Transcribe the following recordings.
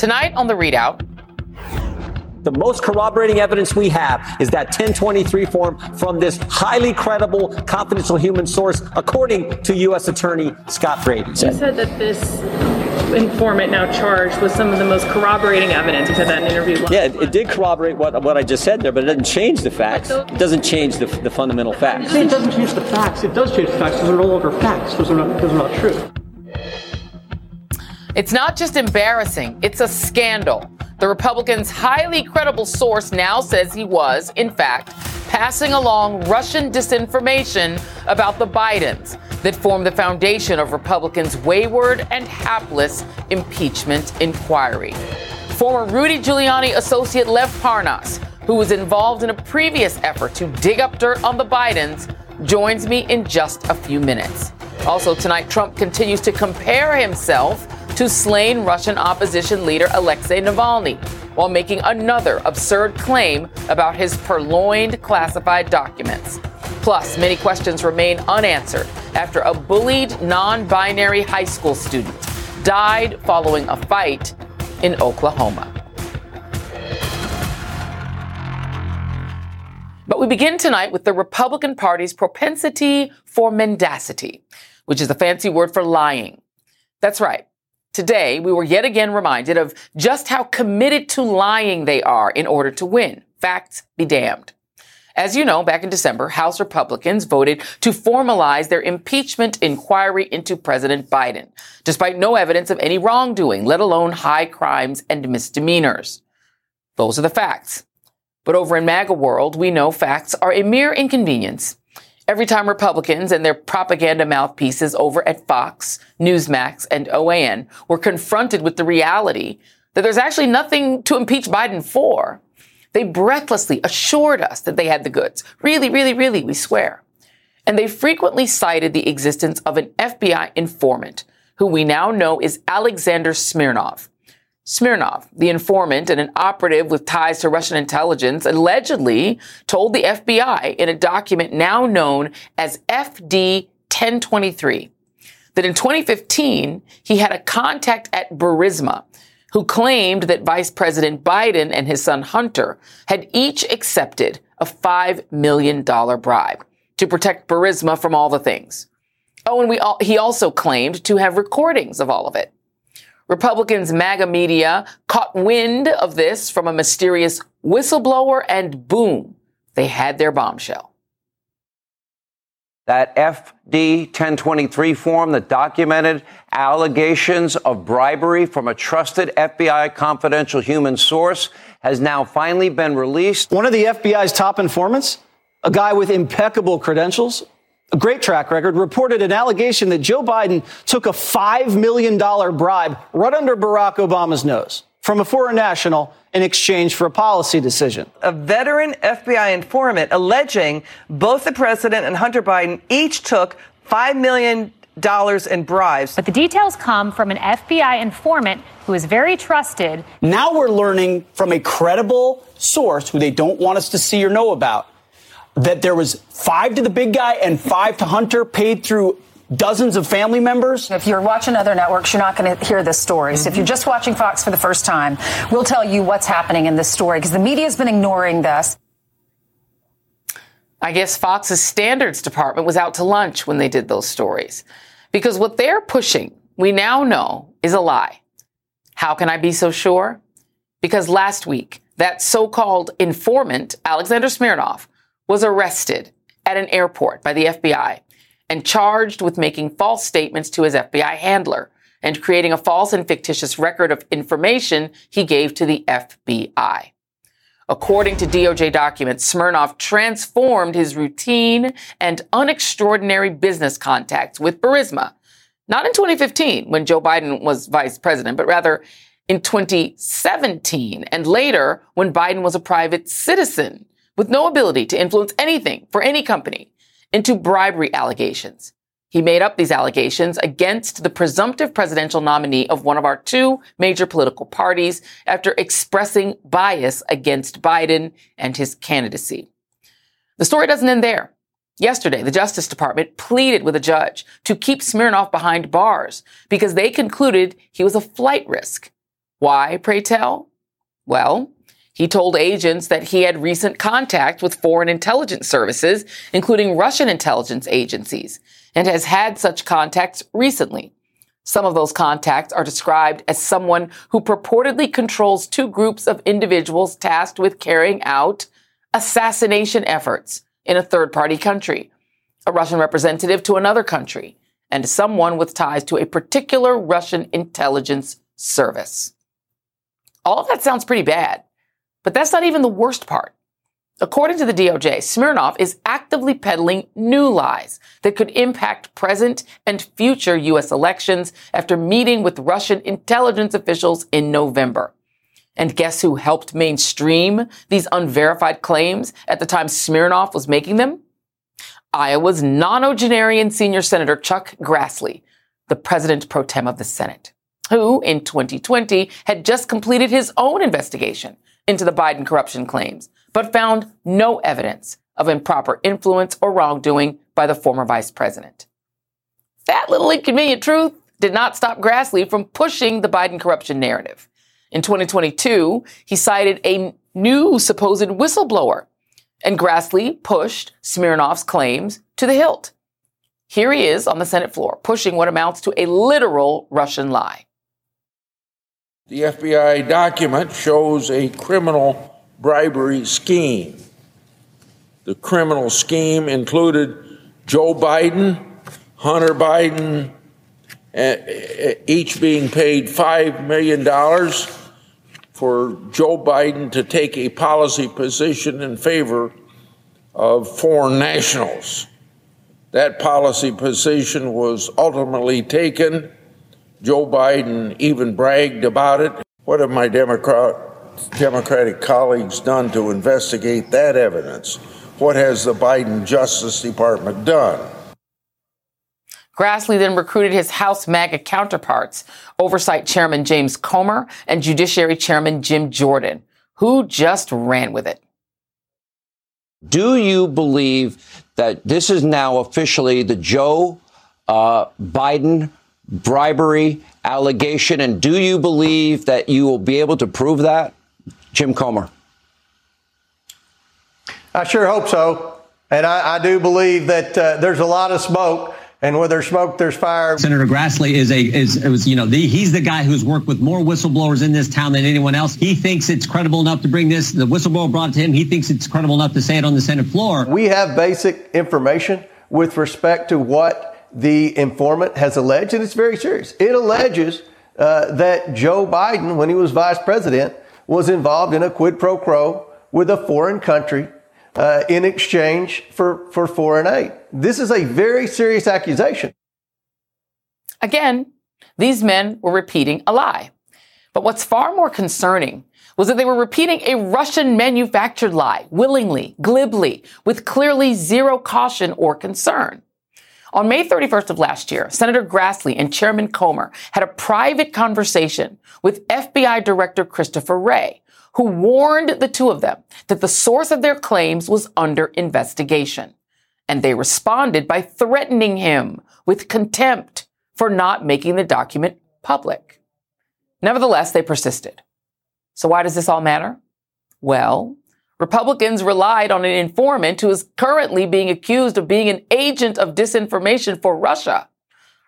Tonight on the ReidOut, the most corroborating evidence we have is that 1023 form from this highly credible, confidential human source, according to U.S. Attorney Scott Brady. You said that this informant now charged with some of the most corroborating evidence. You said that in an interview. Yeah, it, it, did corroborate what, what I just said there, but it doesn't change the facts. It doesn't change the, the fundamental facts. It doesn't change the facts. It does change the facts because they're no longer facts because they're not, because they're not true. It's not just embarrassing, it's a scandal. The Republicans' highly credible source now says he was, in fact, passing along Russian disinformation about the Bidens that formed the foundation of Republicans' wayward and hapless impeachment inquiry. Former Rudy Giuliani associate Lev Parnas, who was involved in a previous effort to dig up dirt on the Bidens, joins me in just a few minutes. Also, tonight, Trump continues to compare himself to slain Russian opposition leader Alexei Navalny while making another absurd claim about his purloined classified documents. Plus, many questions remain unanswered after a bullied non binary high school student died following a fight in Oklahoma. But we begin tonight with the Republican Party's propensity for mendacity, which is a fancy word for lying. That's right. Today, we were yet again reminded of just how committed to lying they are in order to win. Facts be damned. As you know, back in December, House Republicans voted to formalize their impeachment inquiry into President Biden, despite no evidence of any wrongdoing, let alone high crimes and misdemeanors. Those are the facts. But over in MAGA world, we know facts are a mere inconvenience Every time Republicans and their propaganda mouthpieces over at Fox, Newsmax, and OAN were confronted with the reality that there's actually nothing to impeach Biden for, they breathlessly assured us that they had the goods. Really, really, really, we swear. And they frequently cited the existence of an FBI informant who we now know is Alexander Smirnov, Smirnov, the informant and an operative with ties to Russian intelligence, allegedly told the FBI in a document now known as FD 1023 that in 2015 he had a contact at Burisma who claimed that Vice President Biden and his son Hunter had each accepted a $5 million bribe to protect Burisma from all the things. Oh, and all, he also claimed to have recordings of all of it. Republicans' MAGA media caught wind of this from a mysterious whistleblower and boom, they had their bombshell. That FD 1023 form that documented allegations of bribery from a trusted FBI confidential human source has now finally been released. One of the FBI's top informants, a guy with impeccable credentials, a great track record, reported an allegation that Joe Biden took a $5 million bribe right under Barack Obama's nose from a foreign national in exchange for a policy decision. A veteran FBI informant alleging both the president and Hunter Biden each took $5 million in bribes. But the details come from an FBI informant who is very trusted. Now we're learning from a credible source who they don't want us to see or know about that there was five to the big guy and five to Hunter paid through dozens of family members. If you're watching other networks, you're not going to hear this story. So if you're just watching Fox for the first time, we'll tell you what's happening in this story because the media has been ignoring this. I guess Fox's standards department was out to lunch when they did those stories. Because what they're pushing, we now know, is a lie. How can I be so sure? Because last week, that so-called informant, Alexander Smirnov, was arrested at an airport by the FBI and charged with making false statements to his FBI handler and creating a false and fictitious record of information he gave to the FBI. According to DOJ documents, Smirnov transformed his routine and unextraordinary business contacts with Burisma Not in 2015 when Joe Biden was vice president, but rather in 2017 and later when Biden was a private citizen with no ability to influence anything for any company into bribery allegations. He made up these allegations against the presumptive presidential nominee of one of our two major political parties after expressing bias against Biden and his candidacy. The story doesn't end there. Yesterday, the Justice Department pleaded with a judge to keep Smirnov behind bars because they concluded he was a flight risk. Why, pray tell? Well, he told agents that he had recent contact with foreign intelligence services, including Russian intelligence agencies, and has had such contacts recently. Some of those contacts are described as someone who purportedly controls two groups of individuals tasked with carrying out assassination efforts in a third party country, a Russian representative to another country, and someone with ties to a particular Russian intelligence service. All of that sounds pretty bad, but that's not even the worst part. According to the DOJ, Smirnov is actively peddling new lies that could impact present and future U.S. elections after meeting with Russian intelligence officials in November. And guess who helped mainstream these unverified claims at the time Smirnov was making them? Iowa's nonagenarian senior senator Chuck Grassley, the president pro tem of the Senate, who in 2020 had just completed his own investigation into the Biden corruption claims, but found no evidence of improper influence or wrongdoing by the former vice president. That little inconvenient truth did not stop Grassley from pushing the Biden corruption narrative. In 2022, he cited a new supposed whistleblower, and Grassley pushed Smirnov's claims to the hilt. Here he is on the Senate floor, pushing what amounts to a literal Russian lie. The FBI document shows a criminal bribery scheme. The criminal scheme included Joe Biden, Hunter Biden, eh, eh, each being paid $5 million for Joe Biden to take a policy position in favor of foreign nationals. That policy position was ultimately taken. Joe Biden even bragged about it. What have my Democrat, Democratic colleagues done to investigate that evidence? What has the Biden Justice Department done? Grassley then recruited his House MAGA counterparts, Oversight Chairman James Comer and Judiciary Chairman Jim Jordan, who just ran with it. Do you believe that this is now officially the Joe uh, Biden bribery allegation? And do you believe that you will be able to prove that? Jim Comer. I sure hope so. And I, I do believe that uh, there's a lot of smoke and where there's smoke, there's fire. Senator Grassley is a is was you know the, he's the guy who's worked with more whistleblowers in this town than anyone else. He thinks it's credible enough to bring this. The whistleblower brought it to him. He thinks it's credible enough to say it on the Senate floor. We have basic information with respect to what the informant has alleged, and it's very serious. It alleges uh, that Joe Biden, when he was vice president, was involved in a quid pro quo with a foreign country uh, in exchange for, for foreign aid. This is a very serious accusation. Again, these men were repeating a lie. But what's far more concerning was that they were repeating a Russian manufactured lie willingly, glibly, with clearly zero caution or concern. On May 31st of last year, Senator Grassley and Chairman Comer had a private conversation with FBI Director Christopher Wray who warned the two of them that the source of their claims was under investigation. And they responded by threatening him with contempt for not making the document public. Nevertheless, they persisted. So why does this all matter? Well, Republicans relied on an informant who is currently being accused of being an agent of disinformation for Russia.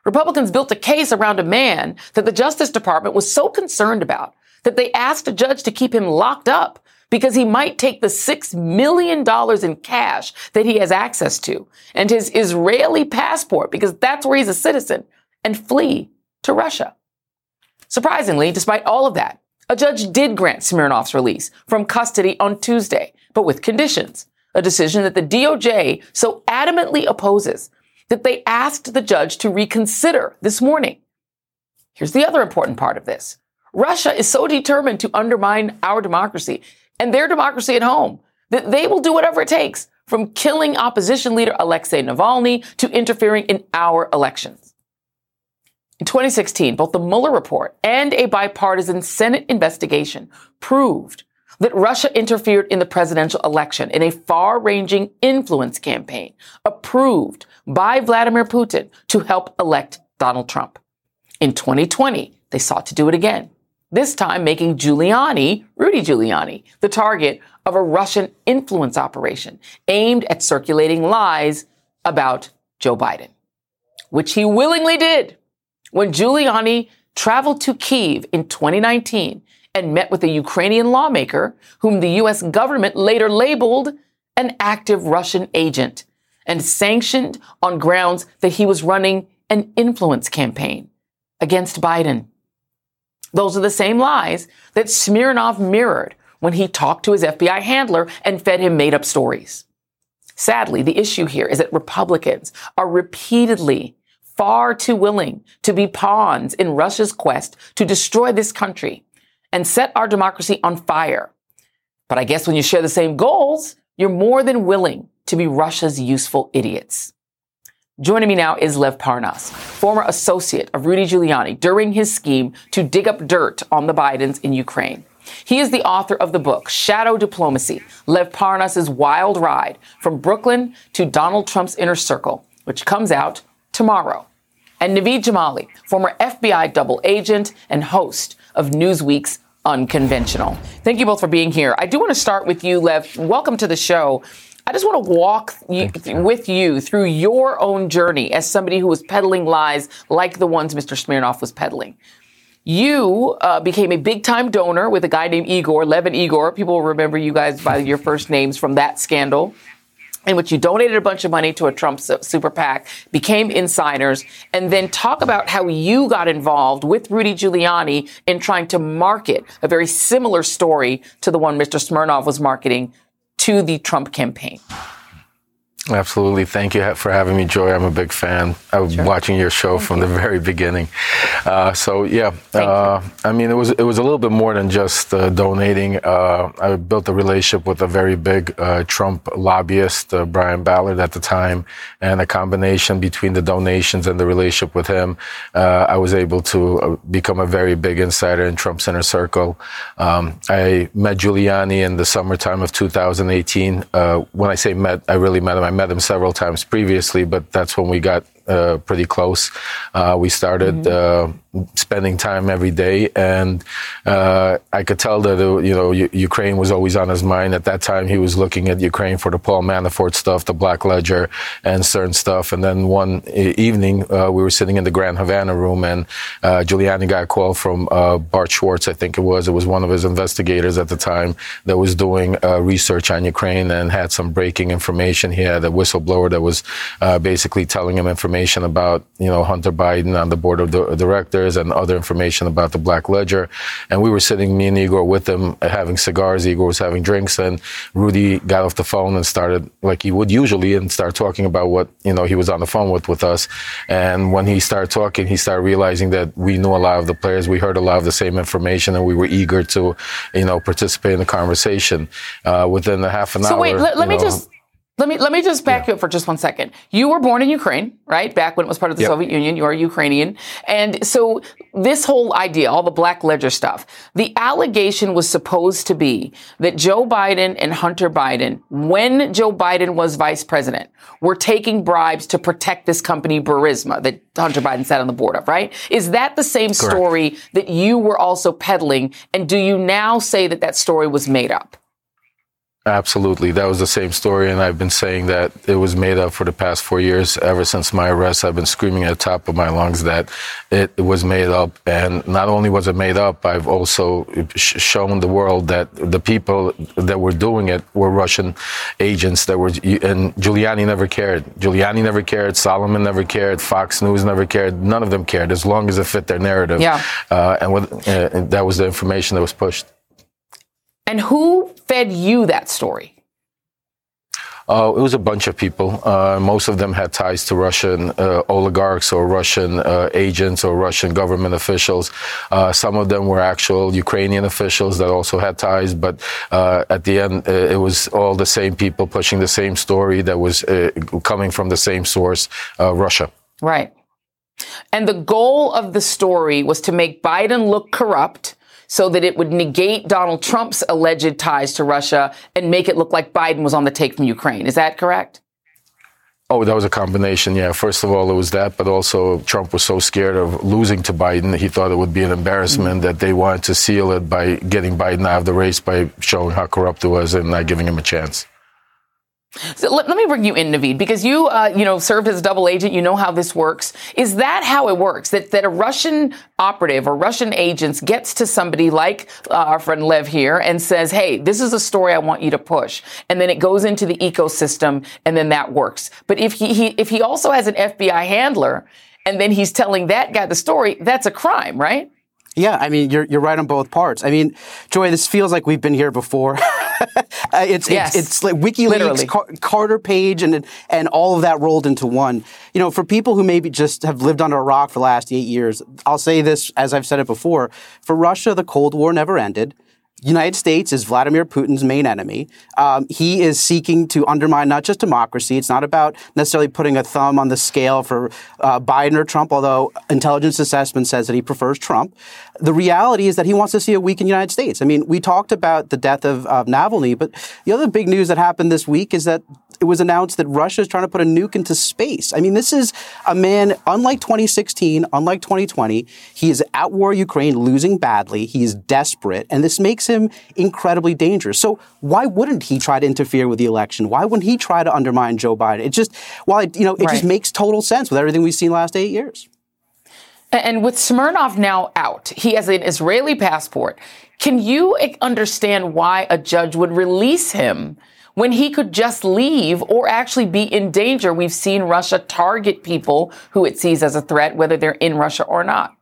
Republicans built a case around a man that the Justice Department was so concerned about that they asked a judge to keep him locked up because he might take the $6 million in cash that he has access to and his Israeli passport, because that's where he's a citizen, and flee to Russia. Surprisingly, despite all of that, a judge did grant Smirnov's release from custody on Tuesday, but with conditions, a decision that the DOJ so adamantly opposes that they asked the judge to reconsider this morning. Here's the other important part of this. Russia is so determined to undermine our democracy and their democracy at home that they will do whatever it takes from killing opposition leader Alexei Navalny to interfering in our elections. In 2016, both the Mueller report and a bipartisan Senate investigation proved that Russia interfered in the presidential election in a far ranging influence campaign approved by Vladimir Putin to help elect Donald Trump. In 2020, they sought to do it again, this time making Giuliani, Rudy Giuliani, the target of a Russian influence operation aimed at circulating lies about Joe Biden, which he willingly did when Giuliani traveled to Kiev in 2019 and met with a Ukrainian lawmaker whom the U.S. government later labeled an active Russian agent and sanctioned on grounds that he was running an influence campaign against Biden. Those are the same lies that Smirnov mirrored when he talked to his FBI handler and fed him made up stories. Sadly, the issue here is that Republicans are repeatedly far too willing to be pawns in Russia's quest to destroy this country and set our democracy on fire. But I guess when you share the same goals, you're more than willing to be Russia's useful idiots. Joining me now is Lev Parnas, former associate of Rudy Giuliani during his scheme to dig up dirt on the Bidens in Ukraine. He is the author of the book, Shadow Diplomacy Lev Parnas' Wild Ride from Brooklyn to Donald Trump's Inner Circle, which comes out tomorrow. And Naveed Jamali, former FBI double agent and host of Newsweek's Unconventional. Thank you both for being here. I do want to start with you, Lev. Welcome to the show. I just want to walk you, with you through your own journey as somebody who was peddling lies like the ones Mr. Smirnov was peddling. You uh, became a big time donor with a guy named Igor, Lev and Igor. People will remember you guys by your first names from that scandal in which you donated a bunch of money to a Trump super PAC, became insiders, and then talk about how you got involved with Rudy Giuliani in trying to market a very similar story to the one Mr. Smirnov was marketing to the Trump campaign. Absolutely. Thank you for having me, Joy. I'm a big fan. of sure. watching your show Thank from you. the very beginning. Uh, so yeah, uh, I mean, it was it was a little bit more than just uh, donating. Uh, I built a relationship with a very big uh, Trump lobbyist, uh, Brian Ballard, at the time, and a combination between the donations and the relationship with him, I was able to become a very big insider in Trump's inner circle. Um, I met Giuliani in the summertime of 2018. when I say met, I really met him met him several times previously, but that's when we got uh, pretty close. Uh, we started mm-hmm. uh, spending time every day, and uh, I could tell that uh, you know U- Ukraine was always on his mind. At that time, he was looking at Ukraine for the Paul Manafort stuff, the Black Ledger, and certain stuff. And then one evening, uh, we were sitting in the Grand Havana room, and Giuliani got a call from Bart Schwartz, I think it was. It was one of his investigators at the time that was doing research on Ukraine and had some breaking information. He had a whistleblower that was basically telling him information information about, you know, Hunter Biden on the board of directors and other information about the Black Ledger. And we were sitting, me and Igor, with them having cigars. Igor was having drinks, and Rudy got off the phone and started, like he would usually, and start talking about what, you know, he was on the phone with with us. And when he started talking, he started realizing that we knew a lot of the players. We heard a lot of the same information, and we were eager to, you know, participate in the conversation. Uh, within a half an so hour. So wait, let, let me know, just let me let me just back yeah. you up for just one second. You were born in Ukraine, right? Back when it was part of the yep. Soviet Union. You are Ukrainian. And so this whole idea, all the black ledger stuff, the allegation was supposed to be that Joe Biden and Hunter Biden, when Joe Biden was vice president, were taking bribes to protect this company Burisma that Hunter Biden sat on the board of, right? Is that the same Correct. story that you were also peddling? And do you now say that that story was made up? Absolutely. That was the same story. And I've been saying that it was made up for the past four years. Ever since my arrest, I've been screaming at the top of my lungs that it, was made up. And not only was it made up, I've also shown the world that the people that were doing it were Russian agents that were, and Giuliani never cared. Giuliani never cared. Solomon never cared. Fox News never cared. None of them cared as long as it fit their narrative. Yeah. Uh, and, with, uh, and that was the information that was pushed. And who fed you that story? Uh, it was a bunch of people. Uh, most of them had ties to Russian uh, oligarchs or Russian uh, agents or Russian government officials. Uh, some of them were actual Ukrainian officials that also had ties. But uh, at the end, it was all the same people pushing the same story that was coming from the same source, Russia. Right. And the goal of the story was to make Biden look corrupt so that it would negate Donald Trump's alleged ties to Russia and make it look like Biden was on the take from Ukraine. Is that correct? Oh, that was a combination. Yeah. First of all, it was that, but also Trump was so scared of losing to Biden, he thought it would be an embarrassment mm-hmm. that they wanted to seal it by getting Biden out of the race by showing how corrupt it was and not giving him a chance. So let, let, me bring you in, Naveed, because you, uh, you know, served as a double agent. You know how this works. Is that how it works? That that a Russian operative or Russian agents gets to somebody like uh, our friend Lev here and says, "Hey, this is a story I want you to push," and then it goes into the ecosystem, and then that works. But if he, he if he also has an FBI handler, and then he's telling that guy the story, that's a crime, right? Yeah, I mean, you're you're right on both parts. I mean, Joy, this feels like we've been here before. Uh, it's, yes. it's, it's like WikiLeaks, Car- Carter Page, and and all of that rolled into one. You know, for people who maybe just have lived under a rock for the last eight years, I'll say this as I've said it before: for Russia, the Cold War never ended. United States is Vladimir Putin's main enemy. Um, he is seeking to undermine not just democracy. It's not about necessarily putting a thumb on the scale for uh, Biden or Trump, although intelligence assessment says that he prefers Trump. The reality is that he wants to see a weakened United States. I mean, we talked about the death of, of Navalny, but the other big news that happened this week is that it was announced that Russia is trying to put a nuke into space. I mean, this is a man, unlike 2016, unlike 2020, he is at war Ukraine, losing badly. He is desperate, and this makes him incredibly dangerous. So why wouldn't he try to interfere with the election? Why wouldn't he try to undermine Joe Biden? It just, while it, you know, it right. just makes total sense with everything we've seen last eight years. And with Smirnov now out, he has an Israeli passport. Can you eh, understand why a judge would release him when he could just leave or actually be in danger. We've seen Russia target people who it sees as a threat, whether they're in Russia or not.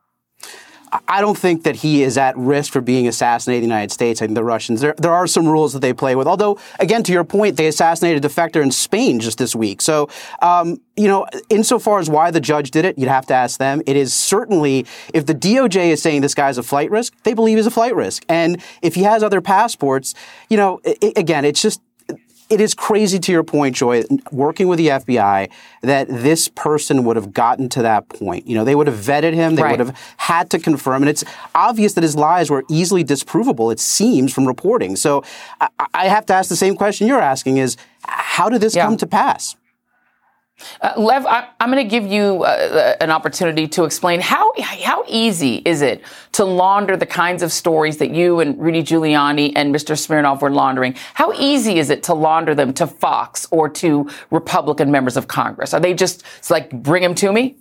I don't think that he is at risk for being assassinated in the United States. I think the Russians, there, there are some rules that they play with. Although, again, to your point, they assassinated a defector in Spain just this week. So, um, you know, insofar as why the judge did it, you'd have to ask them. It is certainly, if the DOJ is saying this guy's a flight risk, they believe he's a flight risk. And if he has other passports, you know, it, again, it's just, it is crazy to your point, Joy, working with the FBI, that this person would have gotten to that point. You know, they would have vetted him, they right. would have had to confirm. And it's obvious that his lies were easily disprovable, it seems, from reporting. So I, I have to ask the same question you're asking is how did this yeah. come to pass? Uh, Lev, I, am going to give you uh, an opportunity to explain how how easy is it to launder the kinds of stories that you and Rudy Giuliani and Mr. Smirnov were laundering. How easy is it to launder them to Fox or to Republican members of Congress? Are they just like bring them to me?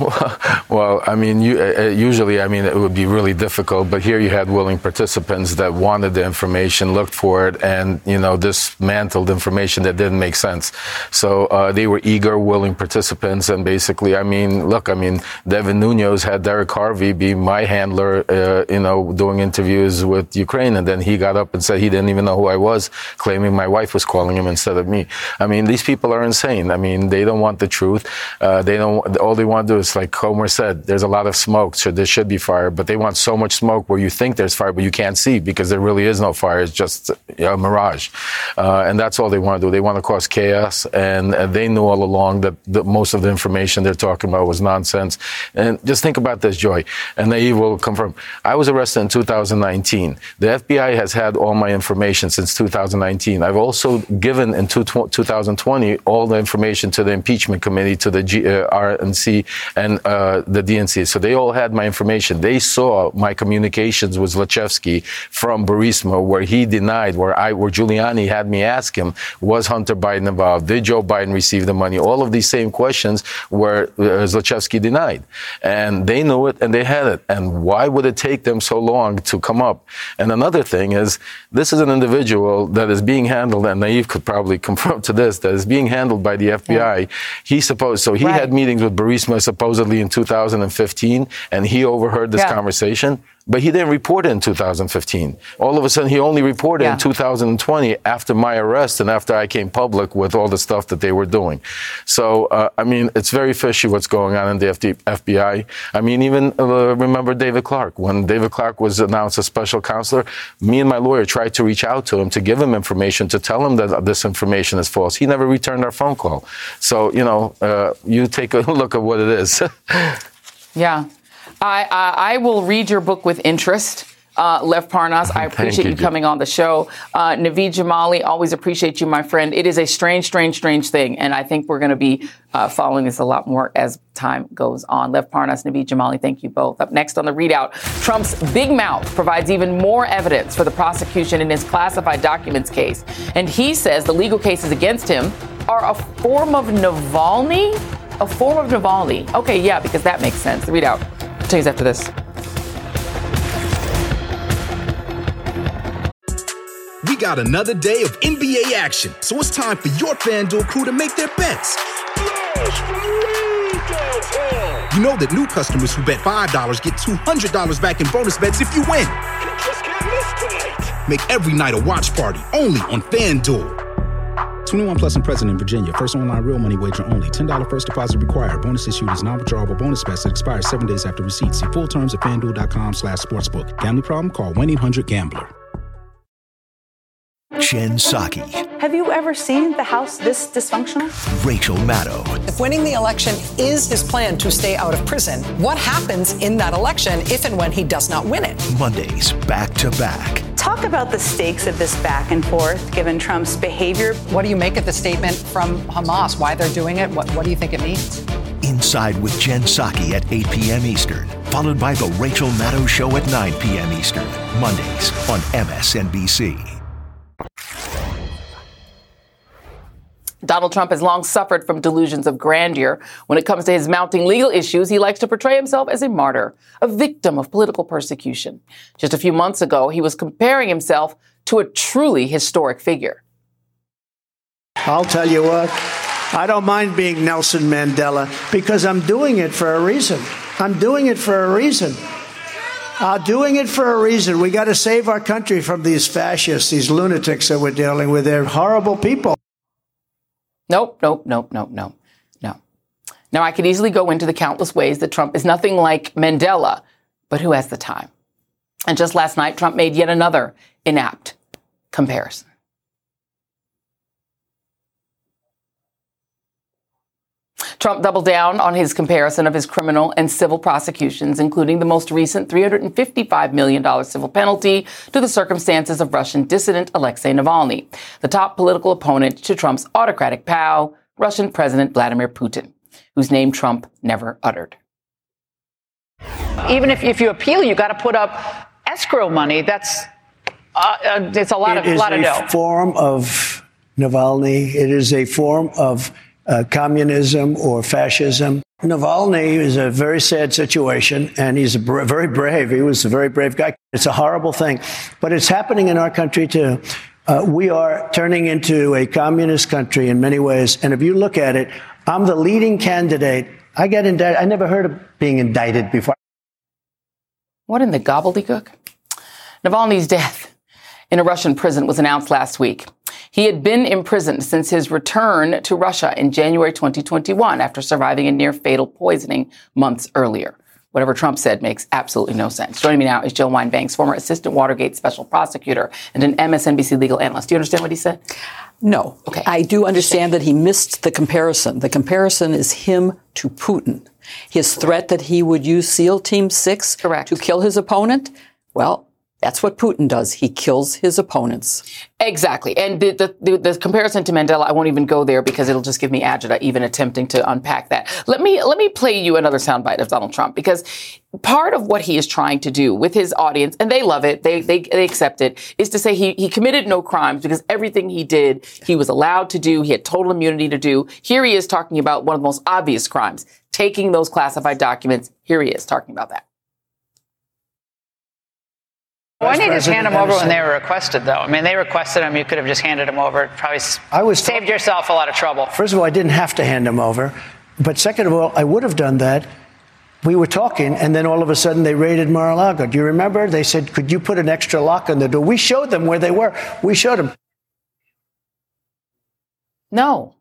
Well, I mean, you, uh, uh, usually, I mean, it would be really difficult, but here you had willing participants that wanted the information, looked for it, and, you know, dismantled information that didn't make sense. So uh, they were eager, willing participants, and basically, I mean, look, I mean, Devin Nunes had Derek Harvey be my handler, uh, you know, doing interviews with Ukraine, and then he got up and said he didn't even know who I was, claiming my wife was calling him instead of me. I mean, these people are insane. I mean, they don't want the truth. Uh, they don't, all they want to do is like Comer said, there's a lot of smoke, so there should be fire, but they want so much smoke where you think there's fire, but you can't see because there really is no fire. It's just a mirage. Uh, and that's all they want to do. They want to cause chaos. And, and they knew all along that, most of the information they're talking about was nonsense. And just think about this, Joy. And Naveed will confirm. I was arrested in 2019. The FBI has had all my information since 2019. I've also given in 2020 all the information to the impeachment committee, to the G, uh, RNC, and uh, the DNC. So they all had my information. They saw my communications with Zlochevsky from Burisma, where he denied, where I, where Giuliani had me ask him, was Hunter Biden involved? Did Joe Biden receive the money? All of these same questions where uh, Zlochevsky denied, and they knew it and they had it. And why would it take them so long to come up? And another thing is, this is an individual that is being handled, and Naveed could probably confirm to this, that is being handled by the FBI. Yeah. He supposed so he right. had meetings with Burisma supposedly in 2015, and he overheard this yeah. conversation. But he didn't report it in 2015. All of a sudden, he only reported yeah. in 2020 after my arrest and after I came public with all the stuff that they were doing. So, uh, I mean, it's very fishy what's going on in the FD- FBI. I mean, even uh, remember David Clark. When David Clark was announced as special counselor, me and my lawyer tried to reach out to him to give him information, to tell him that this information is false. He never returned our phone call. So, you know, uh, you take a look at what it is. yeah. I, I, I will read your book with interest. Uh, Lev Parnas, I appreciate you, you, coming on the show. Uh, Naveed Jamali, always appreciate you, my friend. It is a strange, strange, strange thing, and I think we're going to be uh, following this a lot more as time goes on. Lev Parnas, Naveed Jamali, thank you both. Up next on the ReidOut, Trump's big mouth provides even more evidence for the prosecution in his classified documents case, and he says the legal cases against him are a form of Navalny. A form of Navalny. Okay, yeah, because that makes sense. The ReidOut continues after this. We got another day of NBA action, so it's time for your FanDuel crew to make their bets. You know that new customers who bet $5 get $200 back in bonus bets if you win. Make every night a watch party only on FanDuel. 21 plus and present in Virginia. First online real money wager only. $10 first deposit required. Bonus issued is non-withdrawable bonus bets that expires seven days after receipt. See full terms at fanduel.com slash sportsbook. Gambling problem? Call 1-800-GAMBLER. Jen Psaki. Have you ever seen the House this dysfunctional? Rachel Maddow. If winning the election is his plan to stay out of prison, what happens in that election if and when he does not win it? Mondays, back to back. Talk about the stakes of this back and forth given Trump's behavior. What do you make of the statement from Hamas? Why they're doing it? What, what do you think it means? Inside with Jen Psaki at 8 p.m. Eastern, followed by The Rachel Maddow Show at 9 p.m. Eastern, Mondays on MSNBC. Donald Trump has long suffered from delusions of grandeur. When it comes to his mounting legal issues, he likes to portray himself as a martyr, a victim of political persecution. Just a few months ago, he was comparing himself to a truly historic figure. I'll tell you what, I don't mind being Nelson Mandela because I'm doing it for a reason. I'm doing it for a reason. Uh, doing it for a reason. We got to save our country from these fascists, these lunatics that we're dealing with. They're horrible people. Nope, nope, nope, nope, no, no. Now, I could easily go into the countless ways that Trump is nothing like Mandela, but who has the time? And just last night, Trump made yet another inapt comparison. Trump doubled down on his comparison of his criminal and civil prosecutions, including the most recent $355 million civil penalty to the circumstances of Russian dissident Alexei Navalny, the top political opponent to Trump's autocratic pal, Russian President Vladimir Putin, whose name Trump never uttered. Even if, if you appeal, you got to put up escrow money. That's uh, uh, it's a lot it of lot of dough. It is a form of Navalny. It is a form of uh, communism or fascism. Navalny is a very sad situation, and he's br- very brave. He was a very brave guy. It's a horrible thing, but it's happening in our country too. Uh, we are turning into a communist country in many ways, and if you look at it, I'm the leading candidate. I get indicted. I never heard of being indicted before. What in the gobbledygook? Navalny's death in a Russian prison was announced last week. He had been imprisoned since his return to Russia in January 2021 after surviving a near fatal poisoning months earlier. Whatever Trump said makes absolutely no sense. Joining me now is Jill Wine-Banks, former assistant Watergate special prosecutor and an MSNBC legal analyst. Do you understand what he said? No. Okay. I do understand that he missed the comparison. The comparison is him to Putin. His threat that he would use SEAL Team 6 Correct. to kill his opponent. Well, that's what Putin does. He kills his opponents. Exactly. And the, the, the, comparison to Mandela, I won't even go there because it'll just give me agita even attempting to unpack that. Let me, let me play you another soundbite of Donald Trump because part of what he is trying to do with his audience, and they love it, they, they, they accept it, is to say he, he committed no crimes because everything he did, he was allowed to do, he had total immunity to do. Here he is talking about one of the most obvious crimes, taking those classified documents. Here he is talking about that. Why didn't you just hand them over when they were requested, though? I mean, they requested them. You could have just handed them over. Probably I was saved yourself a lot of trouble. First of all, I didn't have to hand them over. But second of all, I would have done that we were talking, and then all of a sudden they raided Mar-a-Lago. Do you remember? They said, "Could you put an extra lock on the door?" We showed them where they were. We showed them. No.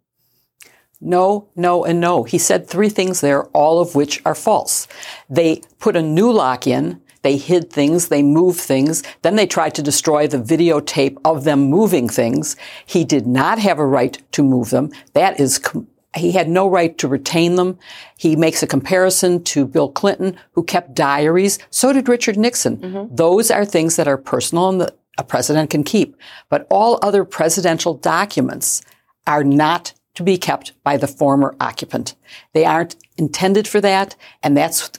No, no, and no. He said three things there, all of which are false. They put a new lock in. They hid things. They moved things. Then they tried to destroy the videotape of them moving things. He did not have a right to move them. That is he had no right to retain them. He makes a comparison to Bill Clinton, who kept diaries. So did Richard Nixon. Mm-hmm. Those are things that are personal and that a president can keep. But all other presidential documents are not to be kept by the former occupant. They aren't intended for that, and that's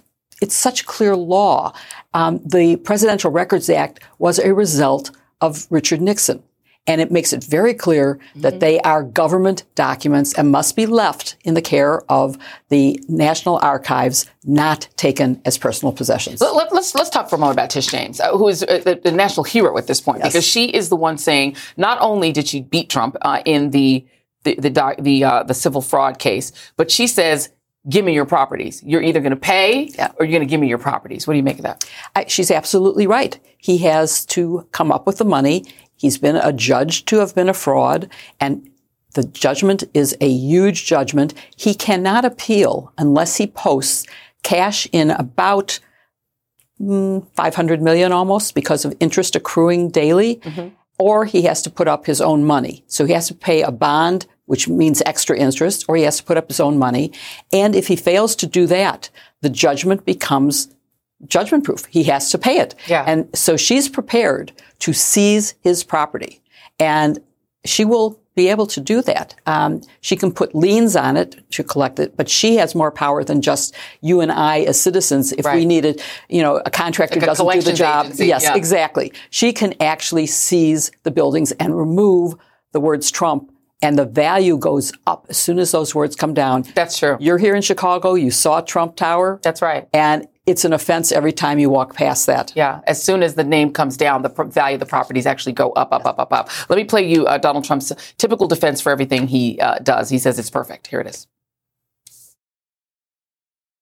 it's such clear law. Um, the Presidential Records Act was a result of Richard Nixon. And it makes it very clear mm-hmm. that they are government documents and must be left in the care of the National Archives, not taken as personal possessions. Let, us let's, let's talk for a moment about Tish James, uh, who is uh, the, the, national hero at this point, yes. because she is the one saying not only did she beat Trump uh, in the the the the, uh, the civil fraud case, but she says give me your properties. You're either going to pay yeah. or you're going to give me your properties. What do you make of that? I, she's absolutely right. He has to come up with the money. He's been adjudged to have been a fraud and the judgment is a huge judgment. He cannot appeal unless he posts cash in about mm, 500 million almost because of interest accruing daily. Mm-hmm. Or he has to put up his own money. So he has to pay a bond, which means extra interest, or he has to put up his own money. And if he fails to do that, the judgment becomes judgment proof. He has to pay it. Yeah. And so she's prepared to seize his property. And she will be able to do that. Um, she can put liens on it to collect it, but she has more power than just you and I as citizens. If right. we needed, you know, a contractor like doesn't do the job. Agency. Yes, yeah. exactly. She can actually seize the buildings and remove the words Trump and the value goes up as soon as those words come down. That's true. You're here in Chicago. You saw Trump Tower. That's right. And it's an offense every time you walk past that. Yeah. As soon as the name comes down, the value of the properties actually go up, up, up, up, up. Let me play you uh, Donald Trump's typical defense for everything he uh, does. He says it's perfect. Here it is.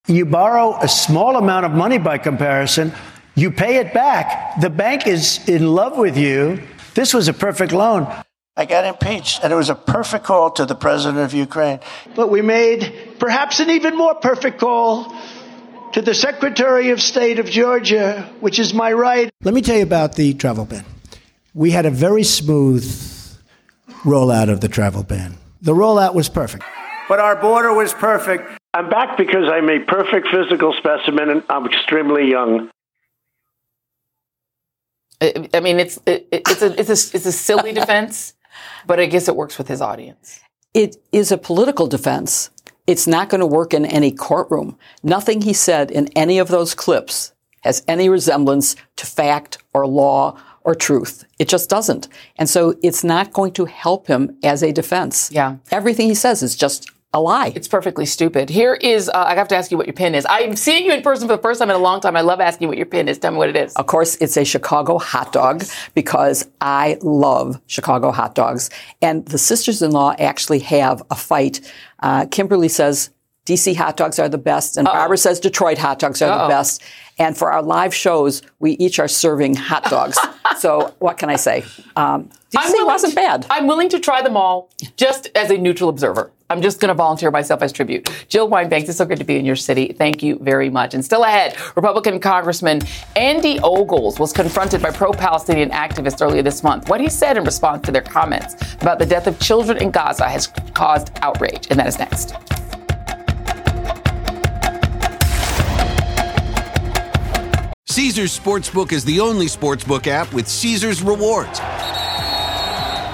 You borrow a small amount of money by comparison, you pay it back. The bank is in love with you. This was a perfect loan. I got impeached, and it was a perfect call to the president of Ukraine. But we made perhaps an even more perfect call to the Secretary of State of Georgia, which is my right. Let me tell you about the travel ban. We had a very smooth rollout of the travel ban. The rollout was perfect. But our border was perfect. I'm back because I'm a perfect physical specimen and I'm extremely young. I mean, it's it, it's a it's a it's a silly defense. But I guess it works with his audience. It is a political defense. It's not going to work in any courtroom. Nothing he said in any of those clips has any resemblance to fact or law or truth. It just doesn't. And so it's not going to help him as a defense. Yeah. Everything he says is just a lie. It's perfectly stupid. Here is, uh, I have to ask you what your pin is. I'm seeing you in person for the first time in a long time. I love asking you what your pin is. Tell me what it is. Of course, it's a Chicago hot dog because I love Chicago hot dogs. And the sisters-in-law actually have a fight. Uh, Kimberly says DC hot dogs are the best, and Uh-oh. Barbara says Detroit hot dogs are Uh-oh. the best. And for our live shows, we each are serving hot dogs. so what can I say? Um, DC wasn't to, bad. I'm willing to try them all just as a neutral observer. I'm just going to volunteer myself as tribute. Jill Wine-Banks, it's so good to be in your city. Thank you very much. And still ahead, Republican Congressman Andy Ogles was confronted by pro-Palestinian activists earlier this month. What he said in response to their comments about the death of children in Gaza has caused outrage. And that is next. Caesars Sportsbook is the only sportsbook app with Caesars rewards.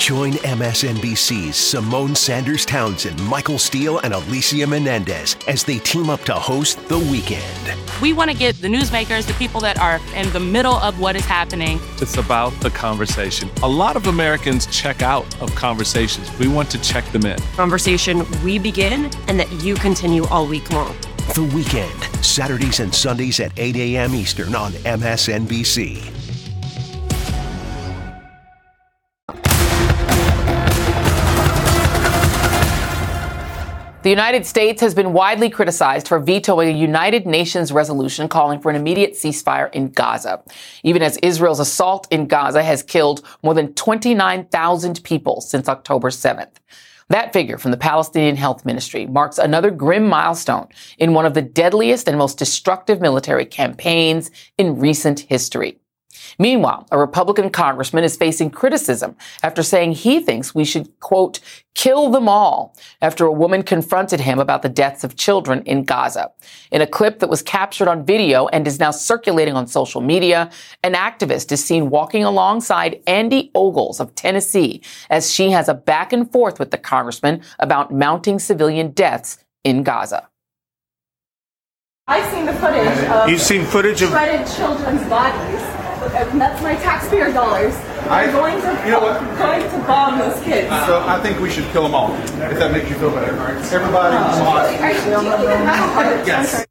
Join MSNBC's Symone Sanders Townsend, Michael Steele, and Alicia Menendez as they team up to host The Weekend. We want to get the newsmakers, the people that are in the middle of what is happening. It's about the conversation. A lot of Americans check out of conversations. We want to check them in. Conversation we begin and that you continue all week long. The Weekend, Saturdays and Sundays at 8 a.m. Eastern on MSNBC. The United States has been widely criticized for vetoing a United Nations resolution calling for an immediate ceasefire in Gaza, even as Israel's assault in Gaza has killed more than 29,000 people since October 7th. That figure from the Palestinian Health Ministry marks another grim milestone in one of the deadliest and most destructive military campaigns in recent history. Meanwhile, a Republican congressman is facing criticism after saying he thinks we should, quote, kill them all after a woman confronted him about the deaths of children in Gaza. In a clip that was captured on video and is now circulating on social media, an activist is seen walking alongside Andy Ogles of Tennessee as she has a back and forth with the congressman about mounting civilian deaths in Gaza. I've seen the footage of You've seen footage of shredded children's bodies and that's my taxpayer dollars. I, am going to you know what? going to bomb those kids. So I think we should kill them all. If that makes you feel better. Everybody. Oh. Yes.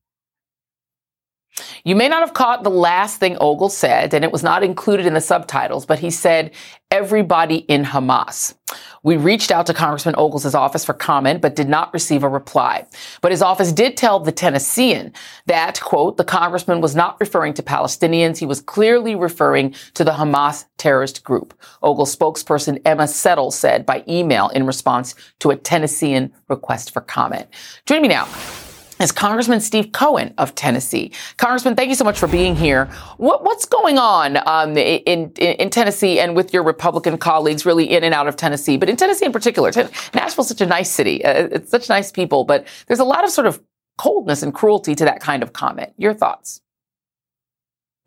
You may not have caught the last thing Ogles said, and it was not included in the subtitles, but he said, everybody in Hamas. We reached out to Congressman Ogles' office for comment, but did not receive a reply. But his office did tell the Tennessean that, quote, the congressman was not referring to Palestinians. He was clearly referring to the Hamas terrorist group. Ogles spokesperson Emma Settle said by email in response to a Tennessean request for comment. Join me now is Congressman Steve Cohen of Tennessee. Congressman, thank you so much for being here. What, what's going on um, in, in, in Tennessee and with your Republican colleagues, really in and out of Tennessee, but in Tennessee in particular? Ten- Nashville's such a nice city. Uh, it's such nice people, but there's a lot of sort of coldness and cruelty to that kind of comment. Your thoughts?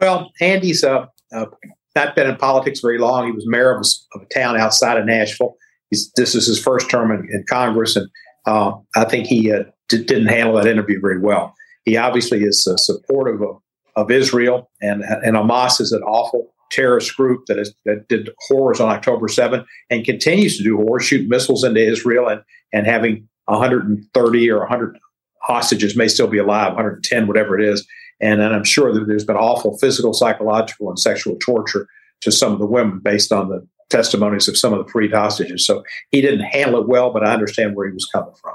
Well, Andy's uh, uh, not been in politics very long. He was mayor of a, of a town outside of Nashville. He's, this is his first term in, in Congress, and uh, I think he uh, didn't handle that interview very well. He obviously is uh, supportive of, of Israel, and, and Hamas is an awful terrorist group that, is, that did horrors on October 7th and continues to do horrors, shoot missiles into Israel and, and having 130 or 100 hostages may still be alive, 110, whatever it is. And, and I'm sure that there's been awful physical, psychological, and sexual torture to some of the women based on the testimonies of some of the freed hostages. So he didn't handle it well, but I understand where he was coming from.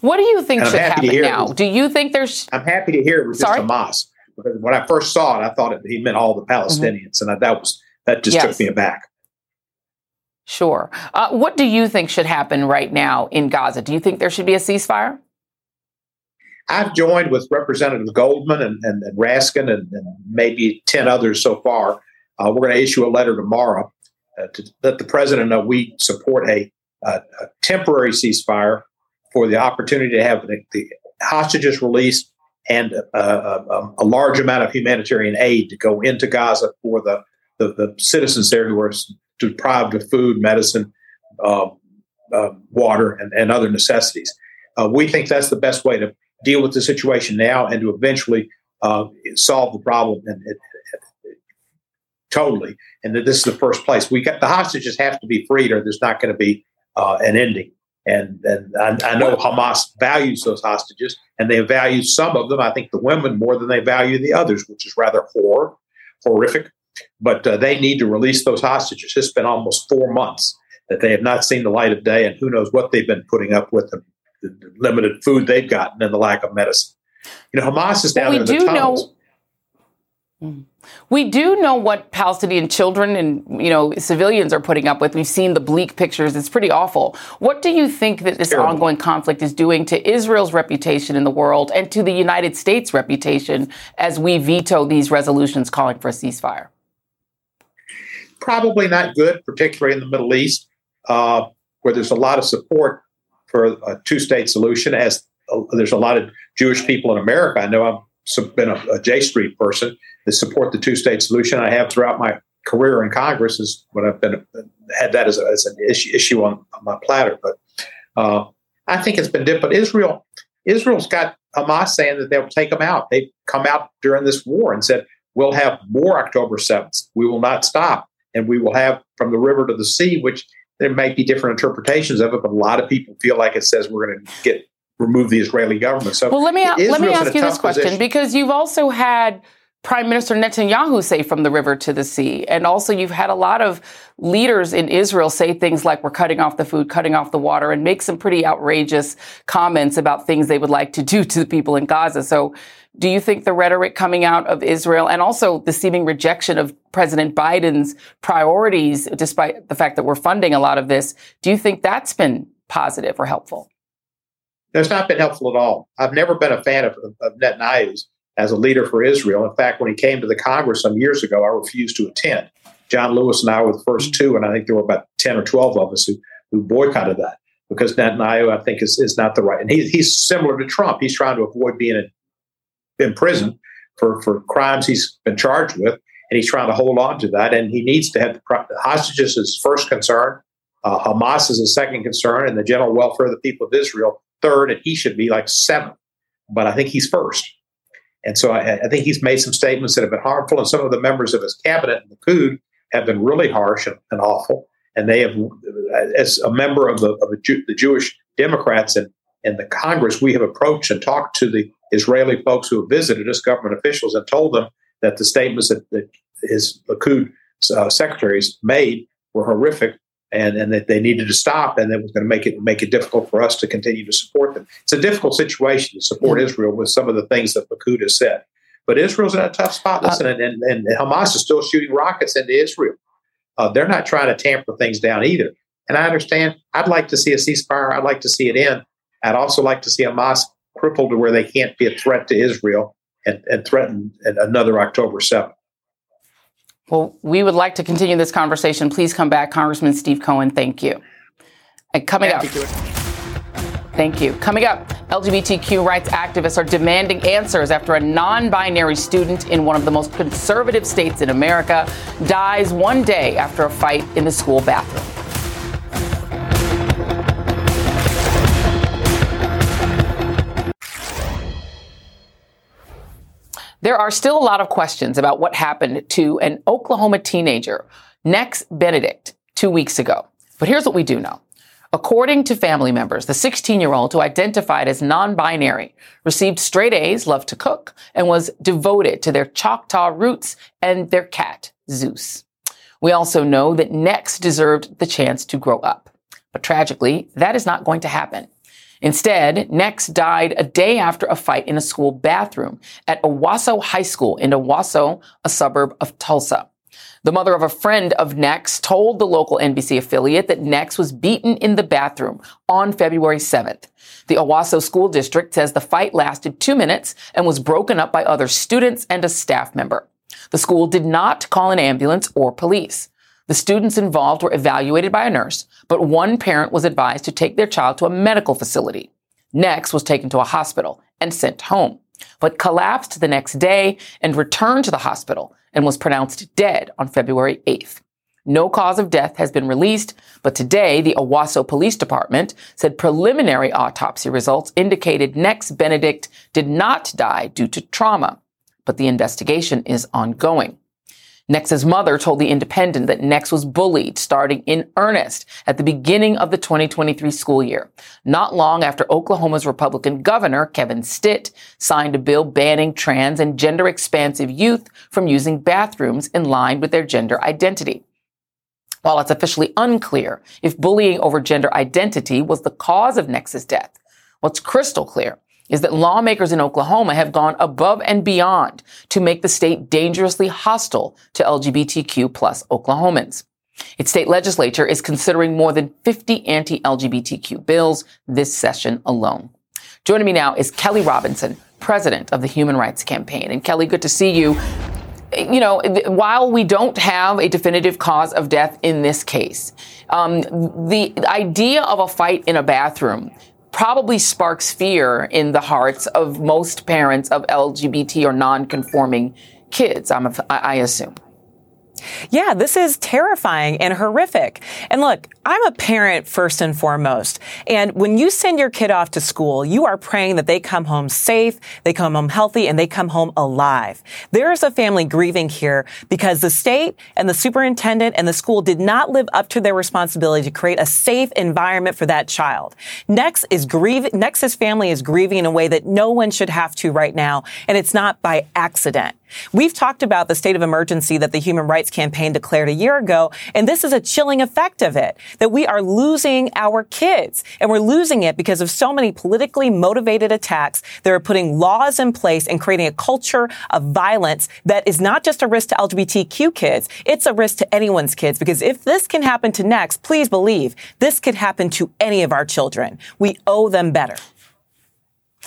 What do you think should happen now? Do you think there's? I'm happy to hear it was Sorry? just Hamas. Because when I first saw it, I thought it, he meant all the mm-hmm. Palestinians, mm-hmm. and I, that was that just yes. took me aback. Sure. Uh, what do you think should happen right now in Gaza? Do you think there should be a ceasefire? I've joined with Representative Goldman and, and, and Raskin and, and, maybe 10 others so far. Uh, we're going to issue a letter tomorrow uh, to let the president know we support a, a temporary ceasefire for the opportunity to have the, the hostages released and uh, uh, a large amount of humanitarian aid to go into Gaza for the, the, the citizens there who are deprived of food, medicine, uh, uh, water, and, and, other necessities. Uh, we think that's the best way to deal with the situation now and to eventually solve the problem and, and, totally. And that this is the first place. We got the hostages have to be freed, or there's not going to be an ending. And, and I, I, know Hamas values those hostages, and they value some of them. I think the women more than they value the others, which is rather horror, horrific. But uh, they need to release those hostages. It's been almost four months that they have not seen the light of day, and who knows what they've been putting up with the, the limited food they've gotten and the lack of medicine. You know, Hamas is down well, there in the tunnels. Know- mm. We do know what Palestinian children and you know civilians are putting up with. We've seen the bleak pictures. It's pretty awful. What do you think that this Terrible. ongoing conflict is doing to Israel's reputation in the world and to the United States' reputation as we veto these resolutions calling for a ceasefire? Probably not good, particularly in the Middle East, uh, where there's a lot of support for a two-state solution. As uh, there's a lot of Jewish people in America. I know I've been a, a J Street person that support the two state solution. I have throughout my career in Congress is when I've been had that as, a, as an issue, issue on, on, my platter. But uh, I think it's been different. Israel, Israel's got Hamas saying that they'll take them out. They've come out during this war and said we'll have more October seventh. We will not stop, and we will have from the river to the sea, which there might be different interpretations of it, but a lot of people feel like it says we're going to get remove the Israeli government. So well, let me Israel's let me ask you this question position. because you've also had Prime Minister Netanyahu say from the river to the sea. And also, you've had a lot of leaders in Israel say things like, we're cutting off the food, cutting off the water, and make some pretty outrageous comments about things they would like to do to the people in Gaza. So, do you think the rhetoric coming out of Israel and also the seeming rejection of President Biden's priorities, despite the fact that we're funding a lot of this, do you think that's been positive or helpful? That's not been helpful at all. I've never been a fan of, of Netanyahu's as a leader for Israel. In fact, when he came to the Congress some years ago, I refused to attend. John Lewis and I were the first two, and I think there were about 10 or 12 of us who, who boycotted that because Netanyahu, I think, is, is not the right. And he, he's similar to Trump. He's trying to avoid being in, in prison for, for crimes he's been charged with, and he's trying to hold on to that. And he needs to have the, the hostages as first concern, uh, Hamas is a second concern, and the general welfare of the people of Israel third, and he should be like seventh. But I think he's first. And so I, I, think he's made some statements that have been harmful, and some of the members of his cabinet in Likud have been really harsh and, and, awful. And they have, as a member of the, of the, Jew, the Jewish Democrats and, and the Congress, we have approached and talked to the Israeli folks who have visited us, government officials, and told them that the statements that, that his Likud uh, secretaries made were horrific and, and that they needed to stop, and it was going to make it make it difficult for us to continue to support them. It's a difficult situation to support mm-hmm. Israel with some of the things that Likud said. But Israel's in a tough spot. Uh, Listen, and, and, and, Hamas is still shooting rockets into Israel. Uh, they're not trying to tamper things down either. And I understand. I'd like to see a ceasefire. I'd like to see it end. I'd also like to see Hamas crippled to where they can't be a threat to Israel and, and threaten another October 7th. Well, we would like to continue this conversation. Please come back, Congressman Steve Cohen. Thank you. And coming up. Thank you. Coming up, LGBTQ rights activists are demanding answers after a non binary student in one of the most conservative states in America dies one day after a fight in the school bathroom. There are still a lot of questions about what happened to an Oklahoma teenager, Nex Benedict, two weeks ago. But here's what we do know. According to family members, the 16 year old who identified as non binary received straight A's, loved to cook, and was devoted to their Choctaw roots and their cat, Zeus. We also know that Nex deserved the chance to grow up. But tragically, that is not going to happen. Instead, Nex died a day after a fight in a school bathroom at Owasso High School in Owasso, a suburb of Tulsa. The mother of a friend of Nex told the local NBC affiliate that Nex was beaten in the bathroom on February 7th. The Owasso School District says the fight lasted two minutes and was broken up by other students and a staff member. The school did not call an ambulance or police. The students involved were evaluated by a nurse, but one parent was advised to take their child to a medical facility. Nex was taken to a hospital and sent home, but collapsed the next day and returned to the hospital and was pronounced dead on February 8th. No cause of death has been released, but today the Owasso Police Department said preliminary autopsy results indicated Nex Benedict did not die due to trauma, but the investigation is ongoing. Nex's mother told The Independent that Nex was bullied starting in earnest at the beginning of the 2023 school year, not long after Oklahoma's Republican governor, Kevin Stitt, signed a bill banning trans and gender expansive youth from using bathrooms in line with their gender identity. While it's officially unclear if bullying over gender identity was the cause of Nex's death, what's crystal clear is that lawmakers in Oklahoma have gone above and beyond to make the state dangerously hostile to LGBTQ plus Oklahomans. Its state legislature is considering more than 50 anti-LGBTQ bills this session alone. Joining me now is Kelly Robinson, president of the Human Rights Campaign. And Kelly, good to see you. You know, while we don't have a definitive cause of death in this case, um, the idea of a fight in a bathroom probably sparks fear in the hearts of most parents of LGBT or non-conforming kids. I'm a, I assume. Yeah, this is terrifying and horrific. And look, I'm a parent first and foremost. And when you send your kid off to school, you are praying that they come home safe, they come home healthy, and they come home alive. There is a family grieving here because the state and the superintendent and the school did not live up to their responsibility to create a safe environment for that child. Next is grieving, Nex's family is grieving in a way that no one should have to right now. And it's not by accident. We've talked about the state of emergency that the Human Rights Campaign declared a year ago, and this is a chilling effect of it, that we are losing our kids. And we're losing it because of so many politically motivated attacks that are putting laws in place and creating a culture of violence that is not just a risk to LGBTQ kids, it's a risk to anyone's kids. Because if this can happen to Nex, please believe this could happen to any of our children. We owe them better.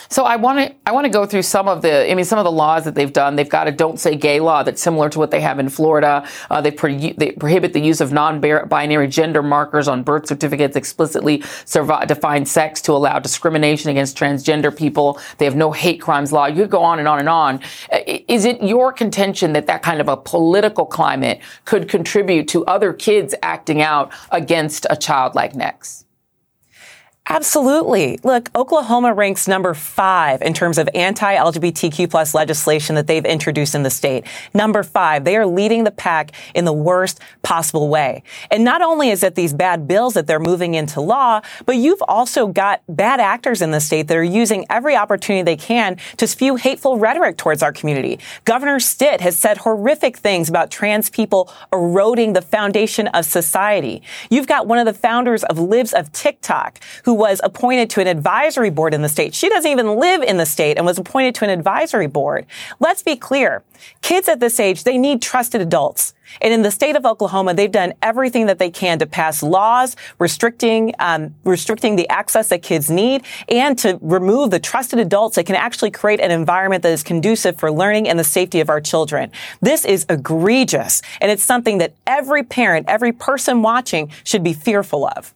So I want to I want to go through some of the I mean some of the laws that they've done. They've got a "Don't Say Gay" law that's similar to what they have in Florida. Uh, they, they, prohibit the use of non-binary gender markers on birth certificates. Explicitly survive, define sex to allow discrimination against transgender people. They have no hate crimes law. You could go on and on and on. Uh, is it your contention that that kind of a political climate could contribute to other kids acting out against a child like Nex? Absolutely. Look, Oklahoma ranks number five in terms of anti-LGBTQ plus legislation that they've introduced in the state. Number five. They are leading the pack in the worst possible way. And not only is it these bad bills that they're moving into law, but you've also got bad actors in the state that are using every opportunity they can to spew hateful rhetoric towards our community. Governor Stitt has said horrific things about trans people eroding the foundation of society. You've got one of the founders of Libs of TikTok who was appointed to an advisory board in the state. She doesn't even live in the state and was appointed to an advisory board. Let's be clear. Kids at this age, they need trusted adults. And in the state of Oklahoma, they've done everything that they can to pass laws restricting um, restricting the access that kids need, and to remove the trusted adults that can actually create an environment that is conducive for learning and the safety of our children. This is egregious, and it's something that every parent, every person watching, should be fearful of.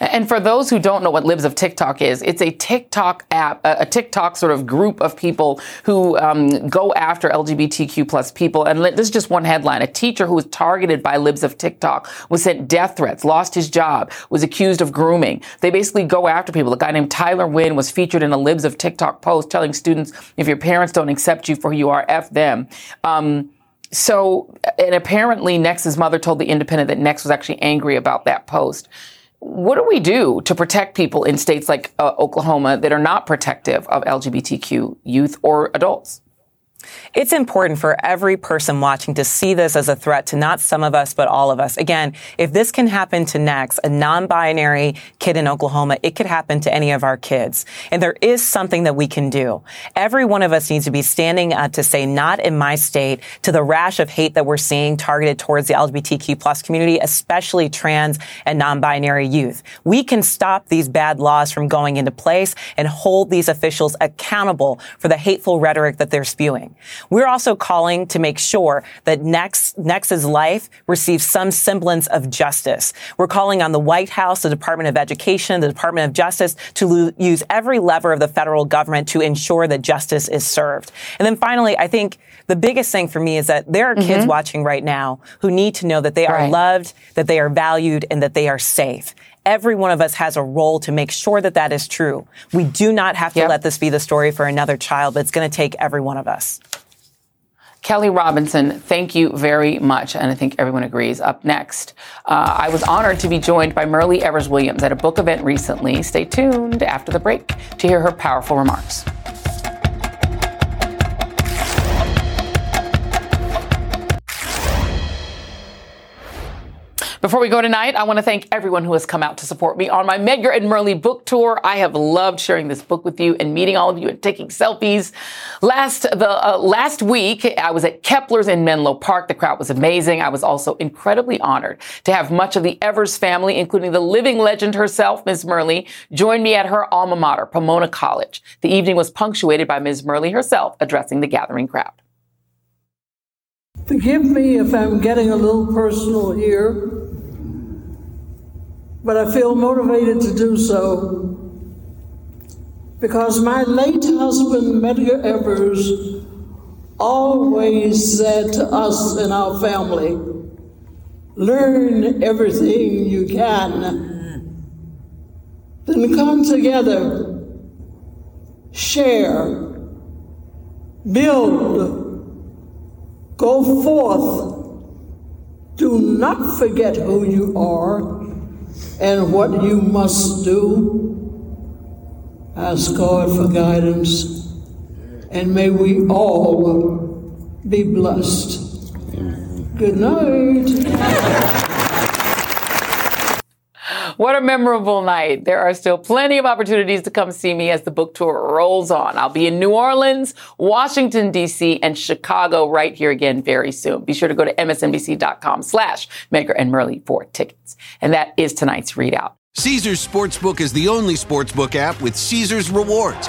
And for those who don't know what Libs of TikTok is, it's a TikTok app, a, TikTok sort of group of people who um, go after LGBTQ plus people. And this is just one headline. A teacher who was targeted by Libs of TikTok was sent death threats, lost his job, was accused of grooming. They basically go after people. A guy named Tyler Wrynn was featured in a Libs of TikTok post telling students, if your parents don't accept you for who you are, F them. Um, so, and apparently Nex's mother told The Independent that Nex was actually angry about that post what do we do to protect people in states like uh, Oklahoma that are not protective of LGBTQ youth or adults? It's important for every person watching to see this as a threat to not some of us, but all of us. Again, if this can happen to Nex, a non-binary kid in Oklahoma, it could happen to any of our kids. And there is something that we can do. Every one of us needs to be standing up to say, not in my state, to the rash of hate that we're seeing targeted towards the LGBTQ plus community, especially trans and non-binary youth. We can stop these bad laws from going into place and hold these officials accountable for the hateful rhetoric that they're spewing. We're also calling to make sure that Nex, Nex's life receives some semblance of justice. We're calling on the White House, the Department of Education, the Department of Justice to lo- use every lever of the federal government to ensure that justice is served. And then finally, I think the biggest thing for me is that there are mm-hmm. kids watching right now who need to know that they are right. loved, that they are valued, and that they are safe every one of us has a role to make sure that that is true. We do not have to yep. let this be the story for another child, but it's going to take every one of us. Kelly Robinson, thank you very much. And I think everyone agrees. Up next, uh, I was honored to be joined by Myrlie Evers Williams at a book event recently. Stay tuned after the break to hear her powerful remarks. Before we go tonight, I want to thank everyone who has come out to support me on my Medgar and Myrlie book tour. I have loved sharing this book with you and meeting all of you and taking selfies. Last the uh, last week, I was at Kepler's in Menlo Park. The crowd was amazing. I was also incredibly honored to have much of the Evers family, including the living legend herself, Ms. Myrlie, join me at her alma mater, Pomona College. The evening was punctuated by Ms. Myrlie herself addressing the gathering crowd. Forgive me if I'm getting a little personal here but I feel motivated to do so because my late husband, Medgar Evers, always said to us in our family learn everything you can, then come together, share, build, go forth. Do not forget who you are and what you must do. Ask God for guidance and may we all be blessed. Good night. What a memorable night. There are still plenty of opportunities to come see me as the book tour rolls on. I'll be in New Orleans, Washington, D.C., and Chicago right here again very soon. Be sure to go to msnbc.com slash Medgar and Myrlie for tickets. And that is tonight's ReidOut. Caesars Sportsbook is the only sportsbook app with Caesars rewards.